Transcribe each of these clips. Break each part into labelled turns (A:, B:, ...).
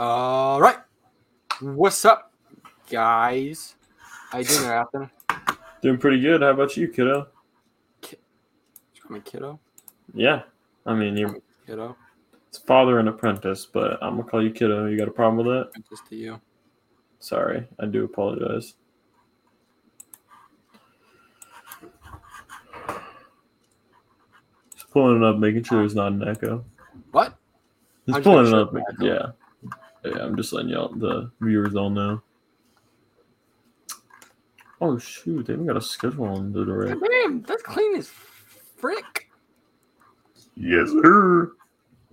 A: All right. What's up, guys? How you doing Afton?
B: Doing pretty good. How about you, kiddo?
A: You call me kiddo?
B: Yeah. I mean, you're
A: Kiddo.
B: it's father and apprentice, but I'm gonna call you kiddo. You got a problem with that?
A: Apprentice to you.
B: Sorry, I do apologize. Just pulling it up, making sure there's not an echo.
A: What?
B: Just
A: I'm
B: pulling it up.
A: an
B: yeah. Yeah, I'm just letting y'all, the viewers all know. Oh shoot, they even got a schedule on the direct.
A: Damn, that's clean as frick.
B: Yes, sir.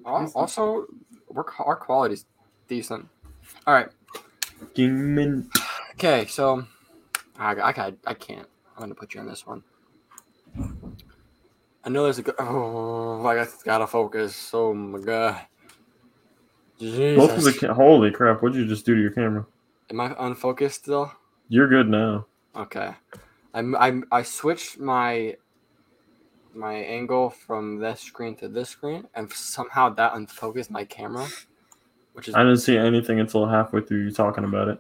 A: Also, we're, our quality's decent. All right.
B: Kingman.
A: Okay, so I, I, got- I can't. I'm gonna put you on this one. I know there's a good. Oh, I gotta focus. Oh my god.
B: Both of the ca- holy crap! What'd you just do to your camera?
A: Am I unfocused still?
B: You're good now.
A: Okay. I'm I'm I switched my my angle from this screen to this screen, and somehow that unfocused my camera, which is
B: I didn't see anything until halfway through you talking about it.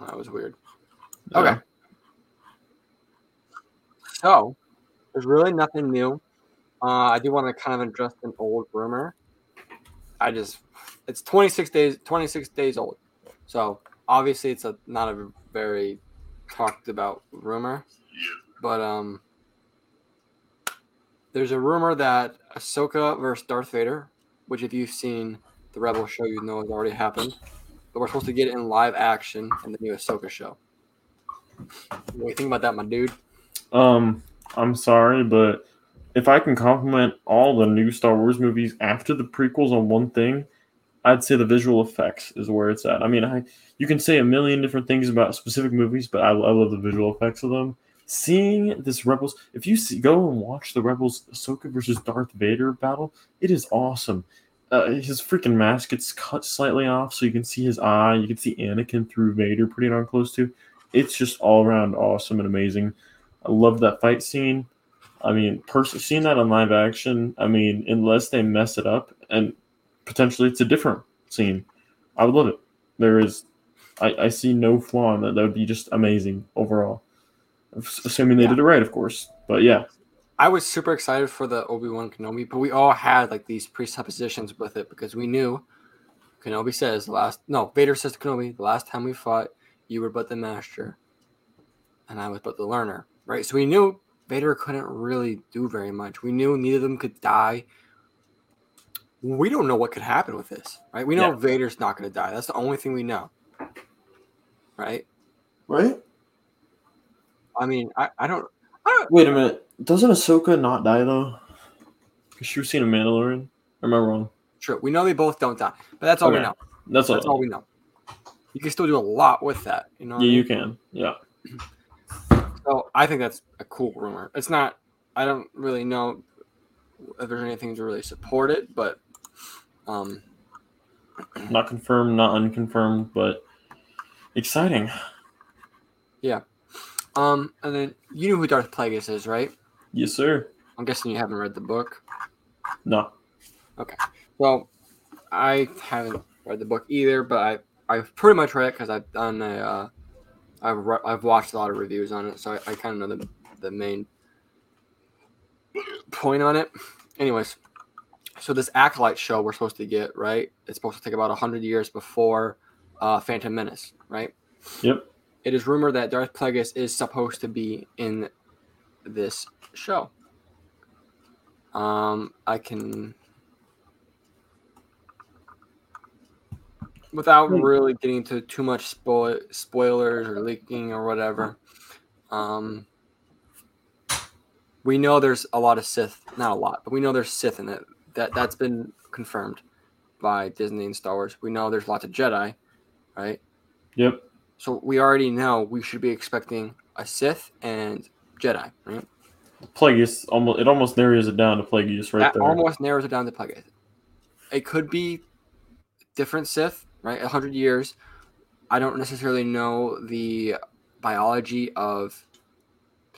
A: that was weird.
B: Yeah.
A: Okay. So, there's really nothing new. Uh, I do want to kind of address an old rumor. I just, it's 26 days, 26 days old. So obviously, it's a not a very talked about rumor, but um, there's a rumor that Ahsoka versus Darth Vader, which if you've seen the Rebel show, you know has already happened. But we're supposed to get it in live action in the new Ahsoka show. What do you think about that, my dude?
B: Um, I'm sorry, but if I can compliment all the new Star Wars movies after the prequels on one thing, I'd say the visual effects is where it's at. I mean, I you can say a million different things about specific movies, but I, I love the visual effects of them. Seeing this Rebels, if you see, go and watch the Rebels Ahsoka versus Darth Vader battle, it is awesome. Uh, his freaking mask gets cut slightly off, so you can see his eye. You can see Anakin through Vader pretty darn close to. It's just all around awesome and amazing. I love that fight scene. I mean, pers- seeing that on live action, I mean, unless they mess it up and potentially it's a different scene, I would love it. There is, I, I see no flaw in that. That would be just amazing overall. Assuming they
A: Yeah.
B: did it right, of course. But yeah,
A: I was super excited for the Obi Wan Kenobi, but we all had like these presuppositions with it because we knew Kenobi says the last no Vader says to Kenobi the last time we fought you were but the master and I was but the learner right so we knew Vader couldn't really do very much we knew neither of them could die we don't know what could happen with this right we know
B: Yeah.
A: Vader's not going to die that's the only thing we know right
B: right.
A: I mean I, I don't I don't
B: Wait a minute. Doesn't Ahsoka not die though? Because she was seen a Mandalorian. Or am I wrong?
A: true we know they both don't die but that's all we know
B: That's all.
A: That's all we know. You can still do a lot with that. You know. what I
B: yeah,
A: mean?
B: you can. Yeah.
A: So I think that's a cool rumor. It's not. I don't really know if there's anything to really support it, but um,
B: Not confirmed, not unconfirmed, but exciting. Yeah.
A: Um, and then you know who Darth Plagueis is, right?
B: Yes, sir.
A: I'm guessing you haven't read the book.
B: No. Okay.
A: Well, I haven't read the book either, but I I've pretty much read it because I've done a uh, I've re- I've watched a lot of reviews on it, so I, I kind of know the the main point on it. Anyways, so this acolyte show we're supposed to get right, it's supposed to take about hundred years before uh, Phantom Menace, right?
B: Yep.
A: It is rumored that Darth Plagueis is supposed to be in this show. Um, I can, without
B: Hmm.
A: really getting to too much spoil spoilers or leaking or whatever. Um, we know there's a lot of Sith, not a lot, but we know there's Sith in it. That that's been confirmed by Disney and Star Wars. We know there's lots of Jedi, right?
B: Yep.
A: So we already know we should be expecting a Sith and Jedi, right?
B: Plagueis almost it almost narrows it down to Plagueis right
A: that
B: there.
A: almost narrows it down to Plagueis. It could be different Sith, right? A hundred years. I don't necessarily know the biology of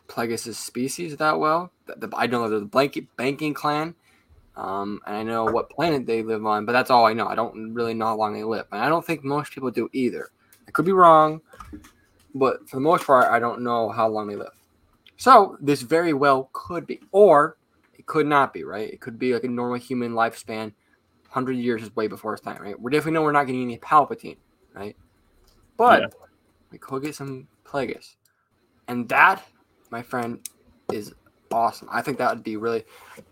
A: Plagueis' species that well. The, the, I know they're the blanket banking clan. Um, and I know what planet they live on, but that's all I know. I don't really know how long they live. And I don't think most people do either. I could be wrong, but for the most part, I don't know how long they live. So this very well could be, or it could not be, right? It could be like a normal human lifespan. 100 years is way before its time, right? We definitely know we're not getting any Palpatine, right? But
B: Yeah.
A: we could get some Plagueis. And that, my friend, is awesome. I think that would be really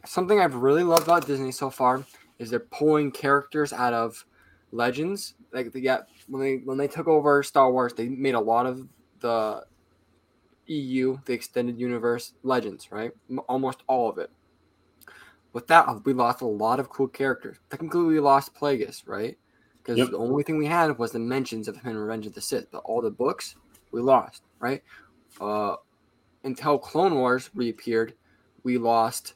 A: something I've really loved about Disney so far is they're pulling characters out of legends. Like they got when they when they took over Star Wars, they made a lot of the EU, the extended universe legends, right? Almost all of it. With that, we lost a lot of cool characters. Technically, we lost Plagueis, right? Because
B: Yep.
A: the only thing we had was the mentions of him in Revenge of the Sith, but all the books we lost, right? Uh, until Clone Wars reappeared, we lost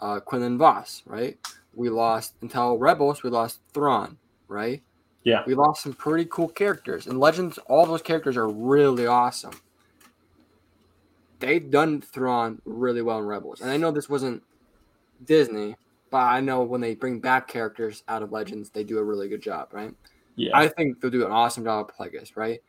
A: uh, Quinlan Vos, right? We lost until Rebels, we lost Thrawn, right?
B: Yeah.
A: We lost some pretty cool characters. And Legends, all those characters are really awesome. They've done Thrawn really well in Rebels. And I know this wasn't Disney, but I know when they bring back characters out of Legends, they do a really good job, right?
B: Yeah.
A: I think they'll do an awesome job of Plagueis, right?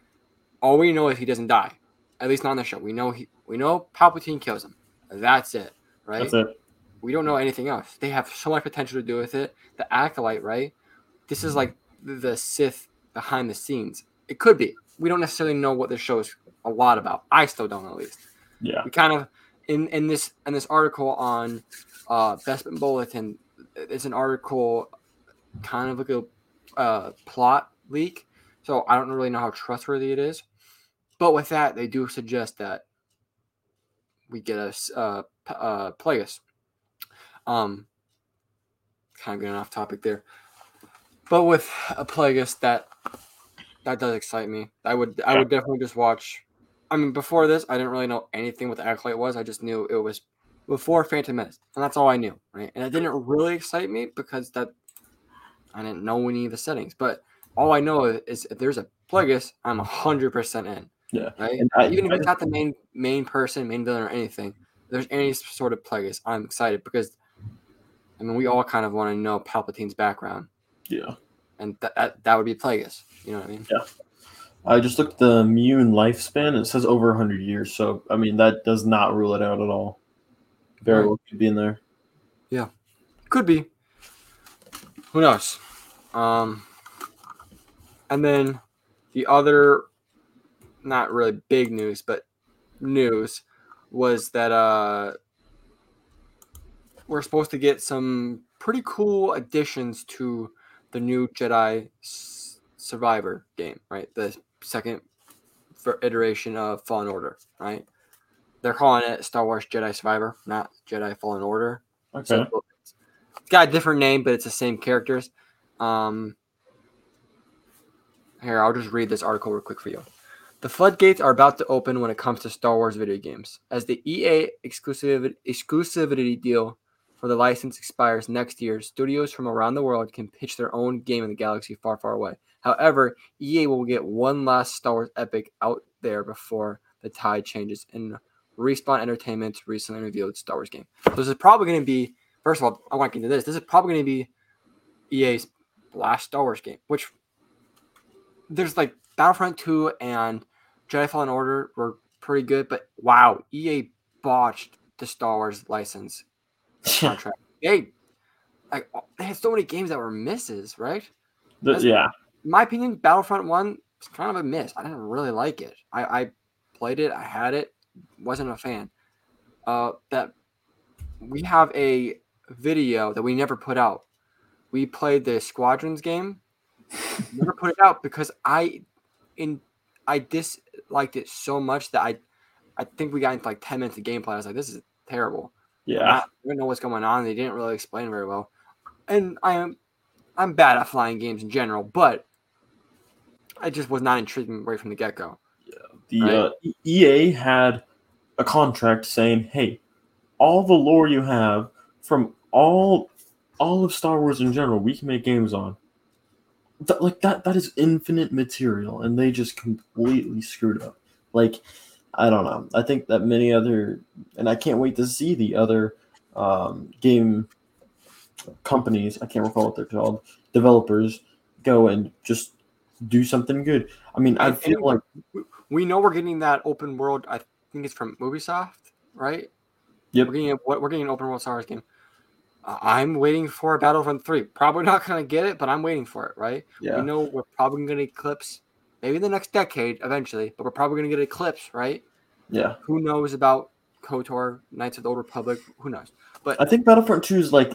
A: All we know is he doesn't die. At least not on the show. We know he we know Palpatine kills him. That's it, right?
B: That's it.
A: We don't know anything else. They have so much potential to do with it. The acolyte, right? This is like the- the Sith behind the scenes. It could be. We don't necessarily know what this show is a lot about. I still don't at least.
B: Yeah.
A: We kind of in in this in this article on uh Bespin Bulletin, it's an article kind of like a uh, plot leak. So I don't really know how trustworthy it is. But with that, they do suggest that we get a uh, uh, Plagueis. Um, kind of getting off topic there. But with a Plagueis, that that does excite me. I would I would definitely just watch. I mean, before this, I didn't really know anything what the Acolyte was. I just knew it was before Phantom Menace, and that's all I knew, right? And it didn't really excite me because that I didn't know any of the settings. But all I know is if there's a Plagueis, I'm hundred percent in.
B: Yeah.
A: Right.
B: And I-
A: Even if it's not the main main person, main villain, or anything, there's any sort of Plagueis, I'm excited because I mean we all kind of want to know Palpatine's background,
B: Yeah.
A: and that that, that would be Plagueis. You know what I mean? Yeah.
B: I just looked at the Muun lifespan. It says over 100 years. So, I mean, that does not rule it out at all. Very
A: Right.
B: well could be in there.
A: Yeah, could be. Who knows? Um, and then the other, not really big news, but news was that uh, we're supposed to get some pretty cool additions to the new Jedi Survivor game, right? The second iteration of Fallen Order, right? They're calling it Star Wars Jedi Survivor, not Jedi Fallen Order.
B: Okay.
A: So it's got a different name, but it's the same characters. Um, here, I'll just read this article real quick for you. The floodgates are about to open when it comes to Star Wars video games. As the EA exclusiv- exclusivity deal for the license expires next year, studios from around the world can pitch their own game in the galaxy far, far away. However, EA will get one last Star Wars epic out there before the tide changes. And Respawn Entertainment recently revealed Star Wars game. So this is probably going to be First of all, I want to get into this. This is probably going to be EA's last Star Wars game, which there's like Battlefront 2 and Jedi Fallen Order were pretty good, but wow, EA botched the Star Wars license contract. they like they had so many games that were misses, right?
B: The- yeah.
A: My opinion, Battlefront 1 was kind of a miss. I didn't really like it. I, I played it, I had it, wasn't a fan. Uh, that we have a video that we never put out. We played the Squadrons game, never put it out because I in I disliked it so much that I I think we got into like 10 minutes of gameplay. I was like, this is terrible.
B: Yeah.
A: I don't know what's going on. They didn't really explain very well. And I am I'm bad at flying games in general, but I just was not intriguing right from the get go.
B: Yeah, the
A: Right.
B: uh, EA had a contract saying, "Hey, all the lore you have from all all of Star Wars in general, we can make games on." That, like that that is infinite material, and they just completely screwed up. Like, I don't know. I think that many other, and I can't wait to see the other um, game companies, I can't recall what they're called, developers go and just do something good. I mean, I feel like
A: We know we're getting that open world. I think it's from Ubisoft, right?
B: Yep.
A: We're getting a, what we're getting an open world Star Wars game. I'm waiting for Battlefront Three. Probably not gonna get it, but I'm waiting for it. Right?
B: yeah,
A: We know we're probably gonna eclipse maybe the next decade eventually, but we're probably gonna get eclipse, right?
B: yeah.
A: Who knows about KOTOR, Knights of the Old Republic? Who knows?
B: But I think Battlefront 2's like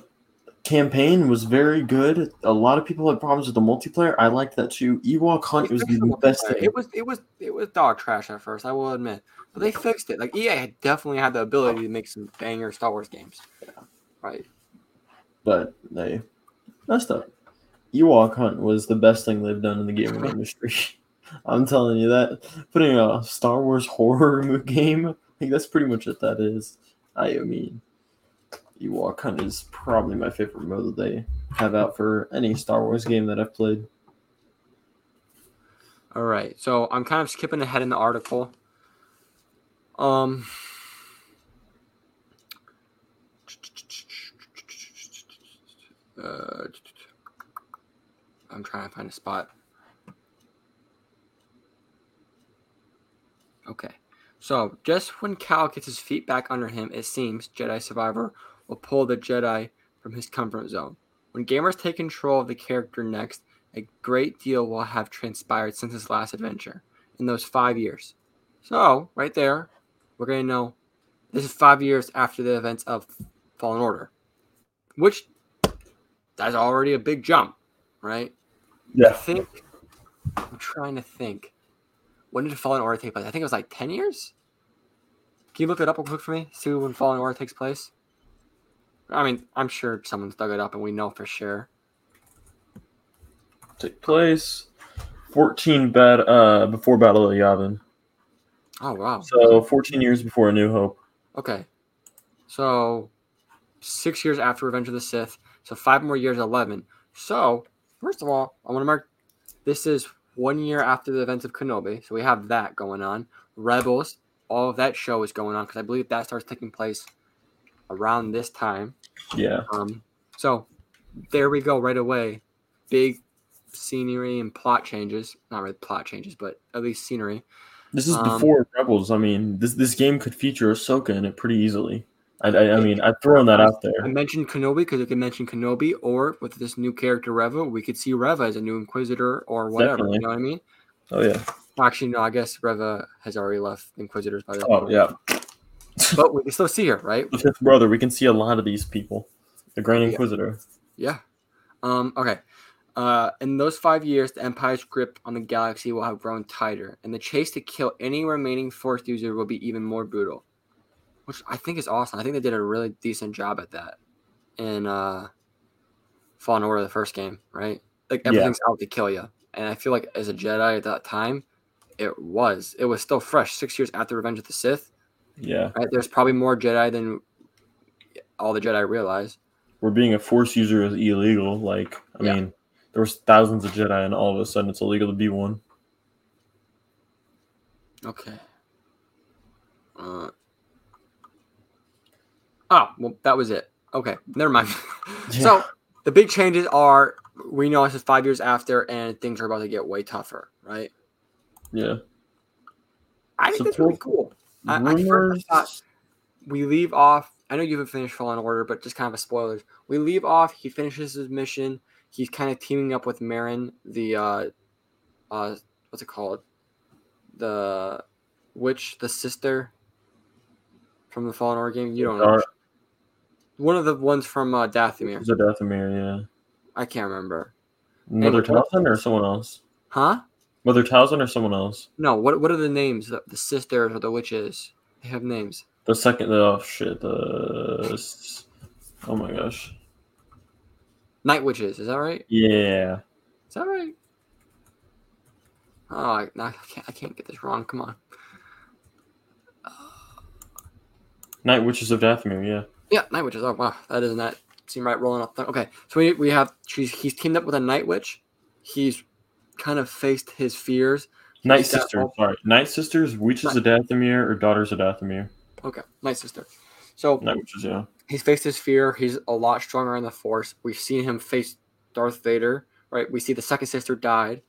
B: campaign was very good. A lot of people had problems with the multiplayer. I liked that too. Ewok Hunt was the
A: the
B: best thing.
A: It was it was it was dog trash at first. I will admit, but they fixed it. Like EA had definitely had the ability to make some banger Star Wars games. Yeah. Right.
B: But they messed up. Ewok Hunt was the best thing they've done in the gaming industry. I'm telling you that. Putting a Star Wars horror game, like that's pretty much what that is. I mean, Ewok Hunt is probably my favorite mode that they have out for any Star Wars game that I've played.
A: All right. So I'm kind of skipping ahead in the article. Um. Uh, I'm trying to find a spot. Okay. So, just when Cal gets his feet back under him, it seems Jedi Survivor will pull the Jedi from his comfort zone. When gamers take control of the character next, a great deal will have transpired since his last adventure in those five years. So, right there, we're going to know this is five years after the events of Fallen Order, which that's already a big jump, right? Yeah. I think I'm trying to think. When did Fallen Order take place? I think it was like ten years. Can you look it up real quick for me? See when Fallen Order takes place. I mean, I'm sure someone's dug it up, and we know for sure.
B: Take place 14 bad uh before Battle of Yavin.
A: Oh wow!
B: So 14 years before A New Hope.
A: Okay, so six years after Revenge of the Sith, so five more years, eleven. So first of all, I want to mark this is one year after the events of Kenobi, so we have that going on. Rebels, all of that show is going on because I believe that starts taking place around this time.
B: Yeah.
A: Um, so there we go right away. Big scenery and plot changes. Not really plot changes, but at least scenery.
B: This is
A: Um,
B: before Rebels. I mean, this this game could feature Ahsoka in it pretty easily. I, I, I mean, I've thrown that out there.
A: I mentioned Kenobi because we can mention Kenobi, or with this new character Reva, we could see Reva as a new Inquisitor or whatever.
B: Definitely.
A: You know what I mean?
B: Oh yeah.
A: Actually, no. I guess Reva has already left Inquisitors by that
B: Oh
A: point.
B: yeah.
A: But we can still see her, right?
B: The fifth brother. We can see a lot of these people. The Grand
A: Yeah.
B: Inquisitor.
A: Yeah. Um, okay. Uh, in those five years, the Empire's grip on the galaxy will have grown tighter, and the chase to kill any remaining Force user will be even more brutal. Which I think is awesome. I think they did a really decent job at that in uh, Fallen Order, the first game, right? Like
B: Yeah.
A: everything's out to kill you, and I feel like as a Jedi at that time, it was. It was still fresh. Six years after Revenge of the Sith,
B: Yeah.
A: right? There's probably more Jedi than all the Jedi realize.
B: Where being a Force user is illegal. Like, I
A: Yeah.
B: mean, there was thousands of Jedi, and all of a sudden it's illegal to be one.
A: Okay. Uh, oh, well, that was it. Okay, never mind. So the big changes are we know this is five years after, and things are about to get way tougher, right?
B: yeah.
A: I think
B: So
A: that's really cool. I- I
B: Rumors.
A: thought- We leave off. I know you haven't finished Fallen Order, but just kind of a spoilers. We leave off. He finishes his mission. He's kind of teaming up with Merrin, the uh, uh, what's it called? The witch, the sister from the Fallen Order game. You don't know. One of the ones from uh, Dathomir.
B: Is it Dathomir? Yeah.
A: I can't remember.
B: Mother Talzin or someone else?
A: Huh?
B: Mother Talzin or someone else?
A: No. What What are the names? The, the sisters or the witches? They have names.
B: The second. Oh shit. The. Oh my gosh.
A: Night witches. Is that right?
B: Yeah.
A: Is that right? Oh, I, no, I can't. I can't get this wrong. Come on.
B: Night Witches of Dathomir. Yeah.
A: Yeah, night witches. Oh wow, that does not seem right. Rolling off. The, okay, so we, we have she's he's teamed up with a night witch. He's kind of faced his fears.
B: Night
A: He's
B: Sisters. Sorry. Night Sisters, Witches of Dathomir, or Daughters of Dathomir.
A: Okay, night sister. So
B: Night Witches, yeah.
A: He's faced his fear. He's a lot stronger in the Force. We've seen him face Darth Vader, right? We see the second sister died,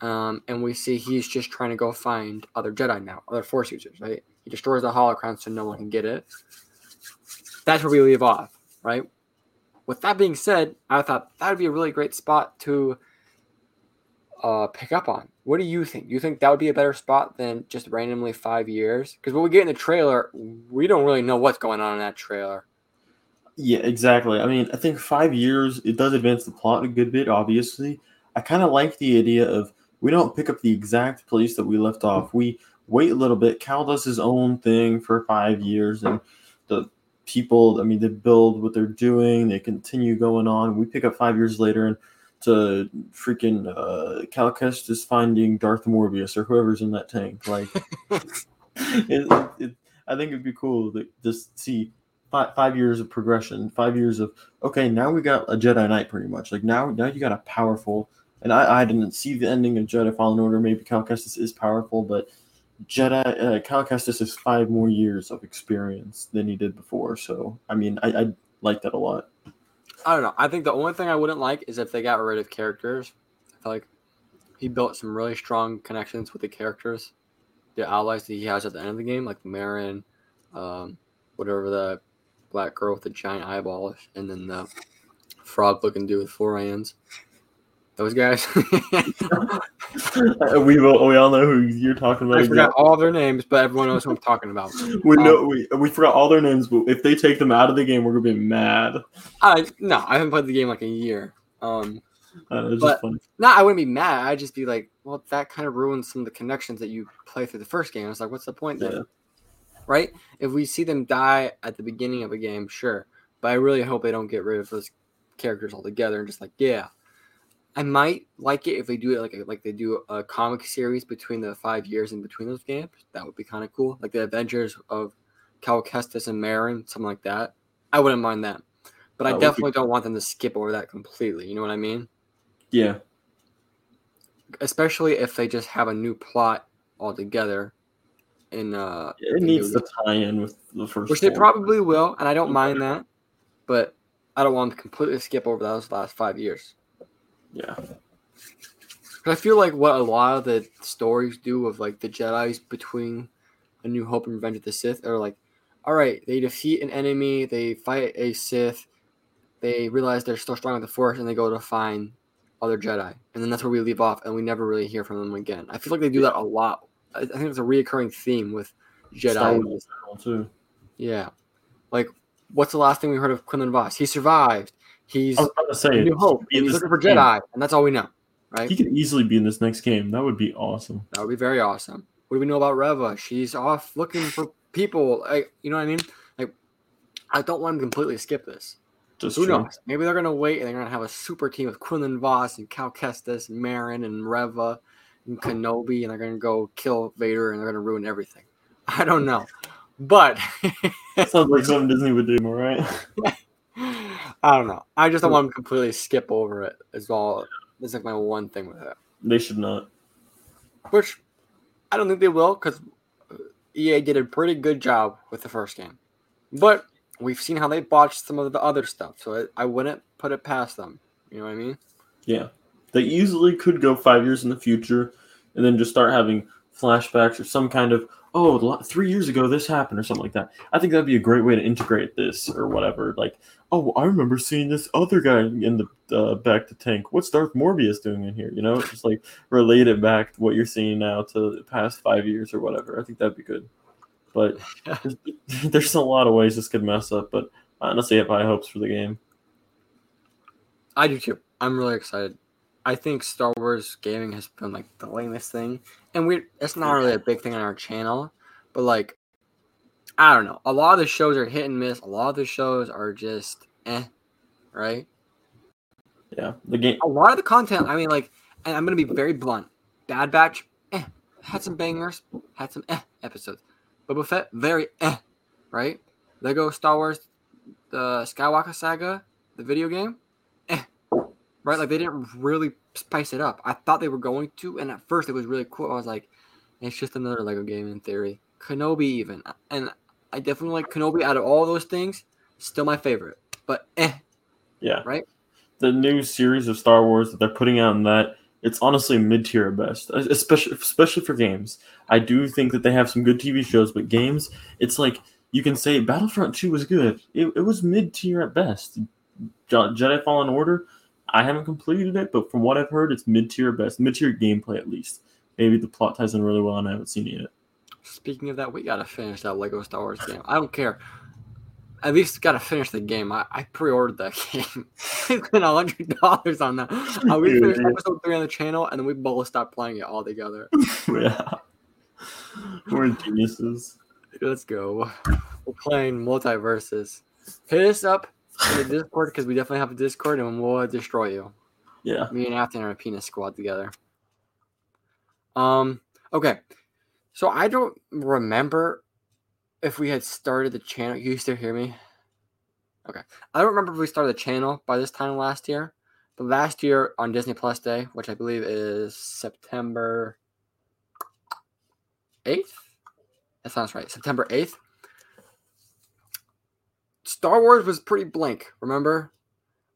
A: um, and we see he's just trying to go find other Jedi now, other Force users, right? He destroys the holocron so no one can get it. That's where we leave off, right? With that being said, I thought that would be a really great spot to uh, pick up on. What do you think? You think that would be a better spot than just randomly five years? Because what we get in the trailer, we don't really know what's going on in that trailer.
B: Yeah, exactly. I mean, I think five years it does advance the plot a good bit. Obviously, I kind of like the idea of we don't pick up the exact place that we left off. We wait a little bit. Cal does his own thing for five years, and the people, I mean, they build what they're doing. They continue going on. We pick up five years later, and to freaking uh, Cal Kestis finding Darth Morbius or whoever's in that tank. Like, it, it, I think it'd be cool to just see five, five years of progression, five years of okay, now we got a Jedi Knight pretty much. Like now, now you got a powerful. And I, I didn't see the ending of Jedi Fallen Order. Maybe Cal Kestis is powerful, but Jedi uh, Cal Kestis has five more years of experience than he did before. So I mean, I, I like that a lot.
A: I don't know. I think the only thing I wouldn't like is if they got rid of characters. I feel like he built some really strong connections with the characters, the allies that he has at the end of the game, like Merrin, um, whatever the black girl with the giant eyeballs, and then the frog-looking dude with four hands. Those guys.
B: we will, we all know who you're talking about.
A: I forgot all their names, but everyone knows who I'm talking about.
B: we know we, we forgot all their names, but if they take them out of the game, we're gonna be mad.
A: I no, I haven't played the game like a year. Um,
B: Uh,
A: But- no, I wouldn't be mad. I'd just be like, well, that kind of ruins some of the connections that you play through the first game. It's like, what's the point then?
B: Yeah.
A: Right? If we see them die at the beginning of a game, sure. But I really hope they don't get rid of those characters altogether and just like, yeah. I might like it if they do it like like they do a comic series between the five years in between those games. That would be kind of cool, like the Avengers of Cal Kestis and Merrin, something like that. I wouldn't mind that, but I
B: That be-
A: definitely don't want them to skip over that completely. You know what I mean?
B: Yeah,
A: especially if they just have a new plot altogether in uh
B: it needs to tie in with the first.
A: which they probably will and i don't mind that but i don't want them to completely skip over those last five years
B: Yeah,
A: i feel like what a lot of the stories do of like the jedis between a new hope and revenge of the sith are like all right they defeat an enemy they fight a sith they realize they're still strong with the force and they go to find other jedi and then that's where we leave off and we never really hear from them again i feel like they do that a lot i I think it's a reoccurring theme with jedi
B: Star
A: in
B: Wars in general, too.
A: Yeah. Like, what's the last thing we heard of Quinlan Vos? He survived. He's
B: I was about to say,
A: New Hope. He's looking for
B: game.
A: Jedi, and that's all we know, right?
B: he could easily be in this next game. That would be awesome.
A: That would be very awesome. What do we know about Reva? She's off looking for people. Like, you know what I mean? Like, I don't want to completely skip this.
B: Just
A: Who
B: true.
A: knows? Maybe they're gonna wait and they're gonna have a super team with Quinlan Vos and Cal Kestis, and Merrin and Reva and Kenobi, and they're gonna go kill Vader and they're gonna ruin everything. I don't know, but that
B: Sounds like something Disney would do, all right?
A: I don't know. I just don't want to completely skip over it. it. Is all. That's like my one thing with it.
B: They should not.
A: Which I don't think they will because uh, EA did a pretty good job with the first game. But we've seen how they botched some of the other stuff, so it, I wouldn't put it past them. You know what I mean?
B: Yeah, they easily could go five years in the future, and then just start having flashbacks or some kind of oh, three years ago this happened or something like that. I think that'd be a great way to integrate this or whatever. Like, oh, I remember seeing this other guy in the uh, back to tank. What's Darth Morbius doing in here? You know, just like relate it back to what you're seeing now to the past five years or whatever. I think that'd be good. But there's, there's a lot of ways this could mess up. But honestly, I honestly have high hopes for the game.
A: I do too. I'm really excited. I think Star Wars gaming has been like the this thing, and we it's not really a big thing on our channel, but like I don't know. A lot of the shows are hit and miss. A lot of the shows are just eh, right?
B: Yeah, the game.
A: A lot of the content. I mean, like, and I'm gonna be very blunt. Bad Batch, eh, had some bangers, had some eh episodes. Boba Fett, very eh, right? Lego Star Wars, the Skywalker Saga, the video game, right? Like they didn't really spice it up. I thought they were going to, and at first it was really cool. I was like, it's just another Lego game in theory. Kenobi even, and I definitely like Kenobi. Out of all those things, Still my favorite, but eh.
B: Yeah.
A: Right?
B: The new series of Star Wars that they're putting out in that it's honestly mid tier at best, especially especially for games. I do think that they have some good TV shows, but games, it's like you can say Battlefront 2 was good. It, it was mid tier at best. Jedi Fallen Order, I haven't completed it, but from what I've heard, it's mid tier best, mid tier gameplay at least. Maybe the plot ties in really well, and I haven't seen it yet.
A: Speaking of that, we gotta finish that Lego Star Wars game. I don't care. At least gotta finish the game. I, I pre-ordered that game. I spent hundred dollars on that. Uh, we finished episode three on the channel, and then we both stopped playing it all together.
B: yeah, we're geniuses.
A: Let's go. We're playing multiverses. Hit us up in the Discord because we definitely have a Discord, and we'll destroy you.
B: Yeah.
A: Me and Afton are a penis squad together. Um. Okay. So I don't remember if we had started the channel. You still hear me? Okay. I don't remember if we started the channel by this time last year, but last year on Disney Plus Day, which I believe is September 8th. That sounds right. September 8th. Star Wars was pretty blank, remember?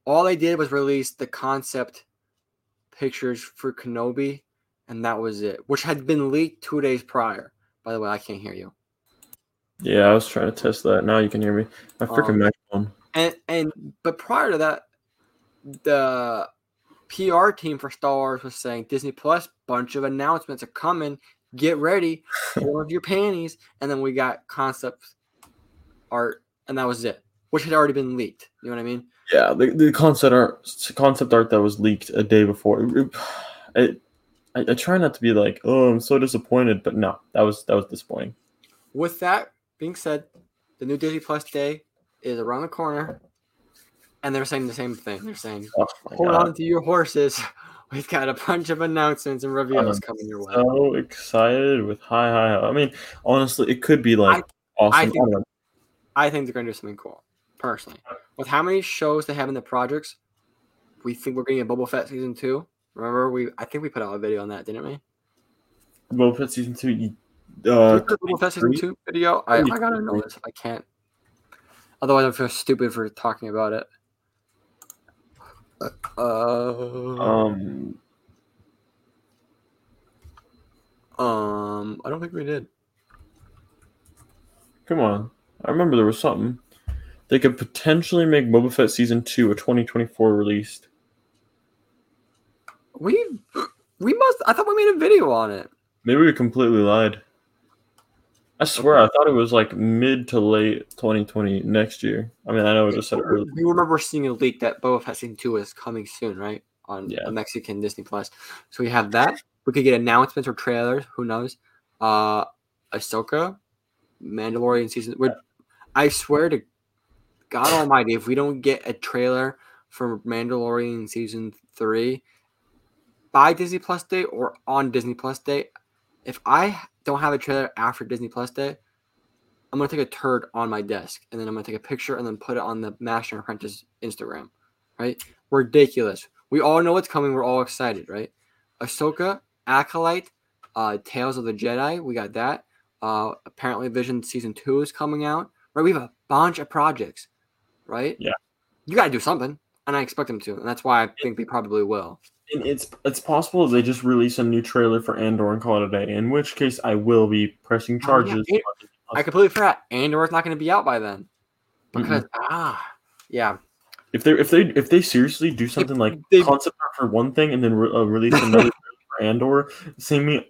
A: All they did was release the concept pictures for Kenobi, and that was it, which had been leaked two days prior. By the way, I can't hear you.
B: Yeah, I was trying to test that. Now you can hear me. My freaking um, microphone.
A: And and but prior to that, the PR team for Star Wars was saying Disney Plus bunch of announcements are coming. Get ready, pull of your panties, and then we got concept art, and that was it, which had already been leaked. You know what I mean?
B: Yeah, the, the concept art concept art that was leaked a day before. It, it, I, I try not to be like, oh, I'm so disappointed, but no, that was that was disappointing.
A: With that being said, the new Disney Plus day is around the corner, and they're saying the same thing. They're saying, oh "Hold God. on to your horses. We've got a bunch of announcements and reveals coming your way."
B: So excited with high, high. high. I mean, honestly, it could be like I, awesome.
A: I think, I think they're going to do something cool. Personally, with how many shows they have in the projects, we think we're getting a Boba Fett season two. Remember, we I think we put out a video on that, didn't we?
B: Boba Fett season two. Uh,
A: Boba Fett season two video. I, I gotta know this. I can't. Otherwise, I feel stupid for talking about it. Uh,
B: um.
A: Um, I don't think we did.
B: Come on, I remember there was something. They could potentially make Boba Fett season two a 2024 released.
A: We we must. I thought we made a video on it.
B: Maybe we completely lied. I swear, okay. I thought it was like mid to late 2020 next year. I mean, I know it just said early.
A: You remember seeing a leak that Boba Fett season two is coming soon, right? On yeah. Mexican Disney Plus. So we have that. We could get announcements or trailers. Who knows? Uh, Ahsoka, Mandalorian season. Yeah. I swear to God Almighty, if we don't get a trailer for Mandalorian season three, by Disney Plus Day or on Disney Plus Day, if I don't have a trailer after Disney Plus Day, I'm gonna take a turd on my desk and then I'm gonna take a picture and then put it on the Master Apprentice Instagram. Right? Ridiculous. We all know what's coming. We're all excited, right? Ahsoka, Acolyte, uh, Tales of the Jedi. We got that. Uh, apparently, Vision season two is coming out. Right? We have a bunch of projects. Right?
B: Yeah.
A: You got to do something, and I expect them to, and that's why I think they probably will And
B: it's it's possible they just release a new trailer for Andor and call it a day. In which case, I will be pressing charges. Oh,
A: yeah. I completely forgot Andor is not going to be out by then because mm-hmm. ah yeah.
B: If they if they if they seriously do something if like they, concept art for one thing and then re- uh, release another for Andor, see me,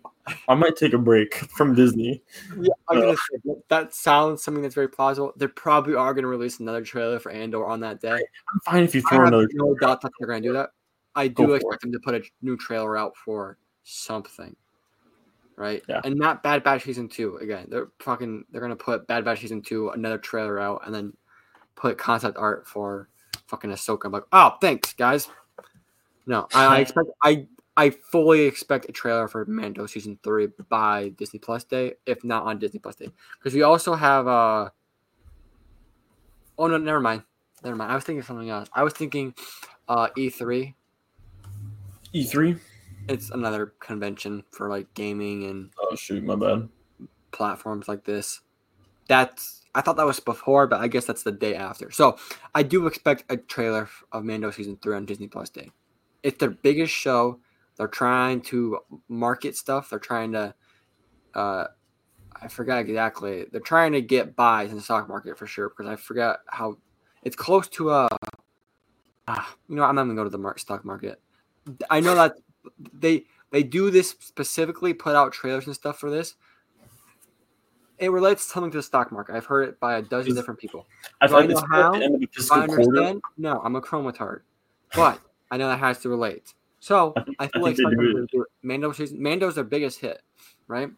B: I might take a break from Disney.
A: Yeah, uh, say, that sounds something that's very plausible. They probably are going to release another trailer for Andor on that day.
B: I'm fine if you throw another.
A: No doubt that they're going to do that. I do expect them to put a new trailer out for something. Right?
B: Yeah.
A: And not Bad Batch season two. Again, they're fucking they're gonna put Bad Batch season two, another trailer out, and then put concept art for fucking Ahsoka. I'm like, oh thanks, guys. No, I, I expect I I fully expect a trailer for Mando season three by Disney Plus Day, if not on Disney Plus Day. Because we also have uh oh no, never mind. Never mind. I was thinking something else. I was thinking uh E3
B: E3.
A: It's another convention for like gaming and
B: oh shoot, my bad.
A: Platforms like this. that's I thought that was before, but I guess that's the day after. So I do expect a trailer of Mando season three on Disney Plus Day. It's their biggest show. They're trying to market stuff. They're trying to, uh, I forgot exactly. They're trying to get buys in the stock market for sure because I forgot how it's close to a. Ah, you know, I'm not gonna go to the stock market. I know that they they do this specifically, put out trailers and stuff for this. It relates something to the stock market. I've heard it by a dozen
B: Is-
A: different people.
B: I
A: Do
B: thought
A: I
B: it's
A: know how?
B: at the end of
A: I
B: fiscal quarter.
A: understand, no, I'm a chrome retard, but I know that has to relate. So
B: I think-
A: I
B: I
A: feel like
B: they
A: something
B: do
A: do. Mando season. Mando's their biggest hit, right?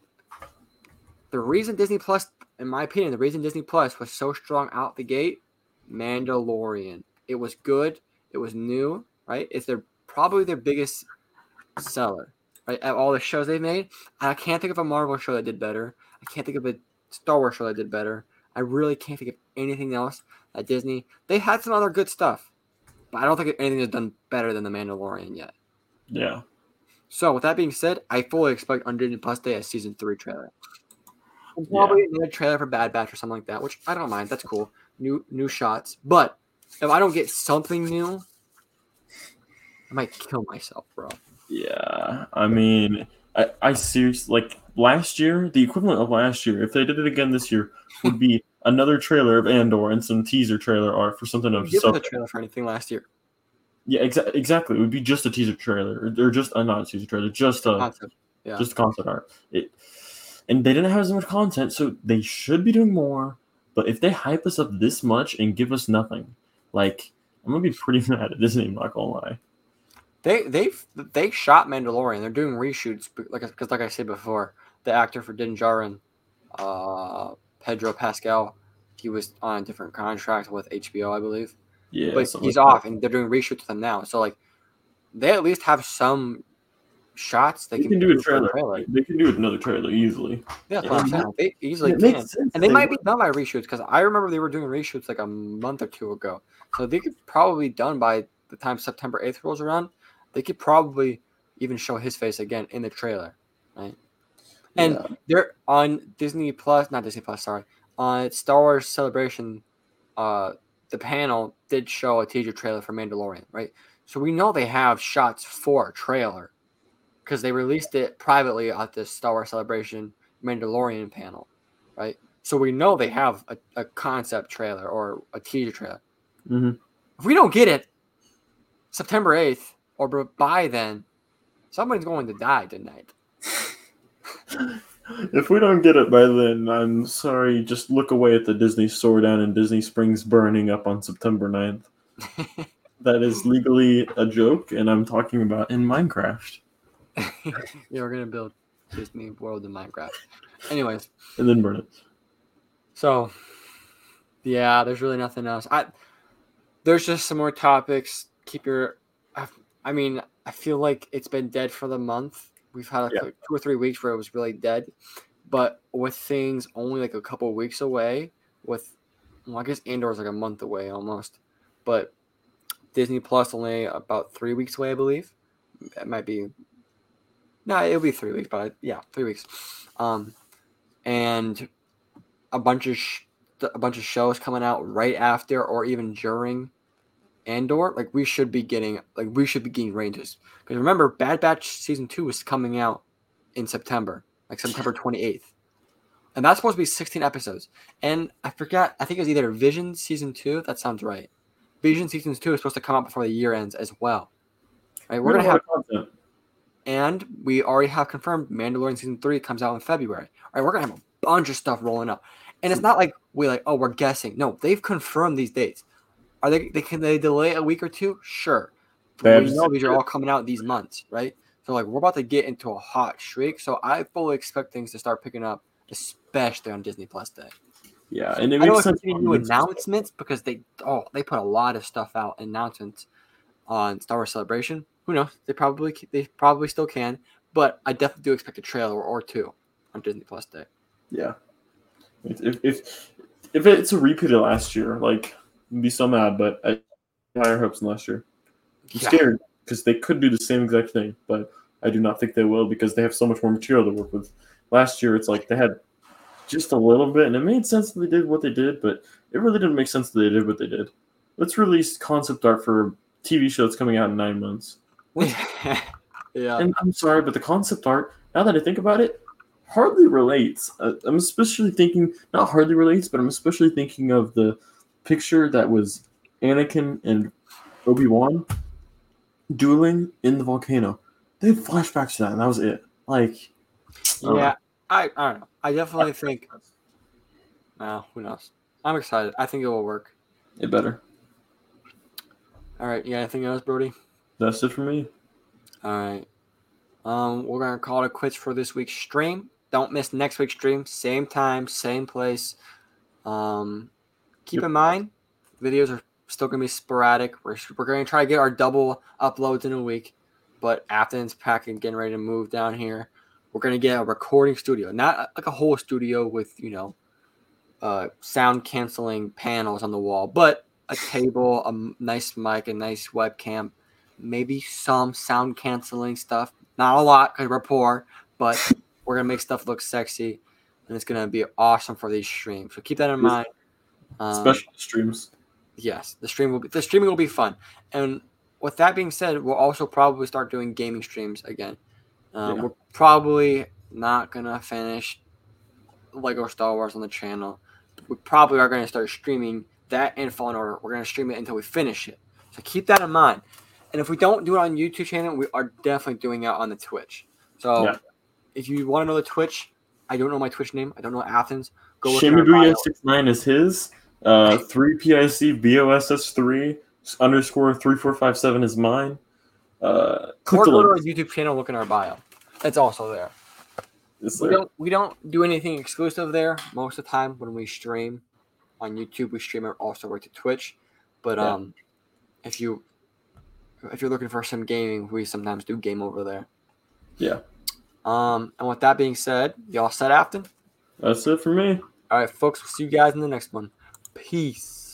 A: The reason Disney Plus, in my opinion, the reason Disney Plus was so strong out the gate, Mandalorian. It was good. It was new, right? It's their probably their biggest seller, right? Of all the shows they've made, I can't think of a Marvel show that did better. I can't think of a Star Wars show that did better. I really can't think of anything else at Disney. They had some other good stuff, but I don't think anything has done better than the Mandalorian yet.
B: Yeah.
A: So with that being said, I fully expect Disney Plus Day a season three trailer. And
B: Yeah.
A: probably another trailer for Bad Batch or something like that, which I don't mind. That's cool. New new shots. But if I don't get something new, I might kill myself, bro.
B: Yeah. I mean, I, I seriously like last year, the equivalent of last year, if they did it again this year, would be another trailer of Andor and some teaser trailer art for something of
A: give
B: so
A: a trailer for anything last year.
B: Yeah, exa- exactly. It would be just a teaser trailer, or, just uh, not a teaser trailer, just a
A: Concept. Yeah.
B: just concept art. It, and they didn't have as much content, so they should be doing more. But if they hype us up this much and give us nothing, like I'm gonna be pretty mad at Disney. I'm not gonna lie.
A: They they've they shot Mandalorian. They're doing reshoots like because like I said before, the actor for Din Djarin, uh, Pedro Pascal, he was on a different contract with HBO, I believe.
B: Yeah,
A: but he's
B: like
A: off, and they're doing reshoots with him now. So like, they at least have some shots they,
B: They can do a
A: for
B: trailer. They can do another trailer easily.
A: Yeah, that's what I'm saying. They easily
B: it
A: can.
B: makes sense.
A: And they
B: They
A: might
B: would.
A: be done by reshoots because I remember they were doing reshoots like a month or two ago. So they could probably be done by the time September 8th rolls around. They could probably even show his face again in the trailer, right? And
B: Yeah.
A: they're on Disney Plus, not Disney Plus, sorry, on Star Wars Celebration. Uh, the panel did show a teaser trailer for Mandalorian, right? So we know they have shots for a trailer because they released it privately at this Star Wars Celebration Mandalorian panel, right? So we know they have a, a concept trailer or a teaser trailer.
B: Mhm.
A: If we don't get it September 8th or by then, somebody's going to die tonight.
B: If we don't get it by then, I'm sorry. Just look away at the Disney store down in Disney Springs burning up on September 9th. That is legally a joke, and I'm talking about in Minecraft.
A: You're going to build Disney World in Minecraft. Anyways,
B: And then burn it.
A: so yeah, there's really nothing else. I there's just some more topics. Keep your I, I mean, I feel like it's been dead for the month. We've had a,
B: Yeah.
A: two or three weeks where it was really dead, but with things only like a couple weeks away, with well, I guess Andor is like a month away almost, but Disney Plus only about three weeks away, I believe. It might be. No, it'll be three weeks, but I, yeah, three weeks. Um, and a bunch of sh- a bunch of shows coming out right after or even during Andor. Like we should be getting like we should be getting ranges because remember, Bad Batch season two is coming out in September, like September twenty eighth, and that's supposed to be sixteen episodes. And I forgot, I think it was either Vision season two. That sounds right. Vision season two is supposed to come out before the year ends as well. Right, we're
B: We're
A: gonna have
B: content.
A: and we already have confirmed Mandalorian season three comes out in February. All right, we're gonna have a bunch of stuff rolling up, and it's hmm. not like we like, oh, we're guessing. No, they've confirmed these dates. Are they? They can they delay a week or two? Sure. But we know these are all coming out these months, right? So like we're about to get into a hot streak. So I fully expect things to start picking up, especially on Disney Plus Day.
B: Yeah, and it
A: I
B: makes sense.
A: new announcements because they oh they put a lot of stuff out announcements on Star Wars Celebration. Who knows? They probably they probably still can, but I definitely do expect a trailer or two on Disney Plus Day.
B: Yeah. If if if, it's a repeat of last year, like be so mad, but I higher hopes than last year. I'm
A: Yeah.
B: scared because they could do the same exact thing, but I do not think they will because they have so much more material to work with. Last year, it's like they had just a little bit, and it made sense that they did what they did, but it really didn't make sense that they did what they did. Let's release concept art for a TV show that's coming out in nine months.
A: yeah.
B: And I'm sorry, but the concept art, now that I think about it, hardly relates. I'm especially thinking, not hardly relates, but I'm especially thinking of the picture that was Anakin and Obi Wan dueling in the volcano. They had flashbacks to that, and that was it. Like, I
A: yeah.
B: know.
A: I, I don't know. I definitely think. No, who knows? I'm excited. I think it will work.
B: it better.
A: All right. Yeah. Anything else, Brody?
B: That's it for me.
A: All right. Um, we're gonna call it quits for this week's stream. Don't miss next week's stream. Same time, same place. Um, keep
B: Yep.
A: in mind, videos are still gonna be sporadic. We're we're gonna try to get our double uploads in a week, but Athens packing, getting ready to move down here. We're gonna get a recording studio, not like a whole studio with you know, uh, sound canceling panels on the wall, but a table, a nice mic, a nice webcam, maybe some sound canceling stuff. Not a lot because we're poor, but we're gonna make stuff look sexy, and it's gonna be awesome for these streams. So keep that in mind. Um,
B: Special streams.
A: yes, the stream will be the streaming will be fun. And with that being said, we'll also probably start doing gaming streams again. Um,
B: Yeah.
A: We're probably not gonna finish Lego Star Wars on the channel. We probably are gonna start streaming that and Fallen Order. We're gonna stream it until we finish it. So keep that in mind. And if we don't do it on YouTube channel, we are definitely doing it on the Twitch. So
B: Yeah.
A: if you want to know the Twitch, I don't know my Twitch name. I don't know Athens. Go look in our
B: Shimibuya
A: bio.
B: six nine is his. Uh, three PIC BOSS three underscore three four five seven is mine. Uh, click
A: Or
B: the
A: go to our. YouTube channel. Look in our bio. It's also there.
B: It's
A: We
B: there.
A: don't we don't do anything exclusive there most of the time when we stream on YouTube. We stream it also right to Twitch. But
B: Yeah.
A: um, if you if you're looking for some gaming, we sometimes do game over there.
B: Yeah,
A: Um, and with that being said, y'all set Afton.
B: That's it for me.
A: All right, folks. We'll see you guys in the next one. Peace.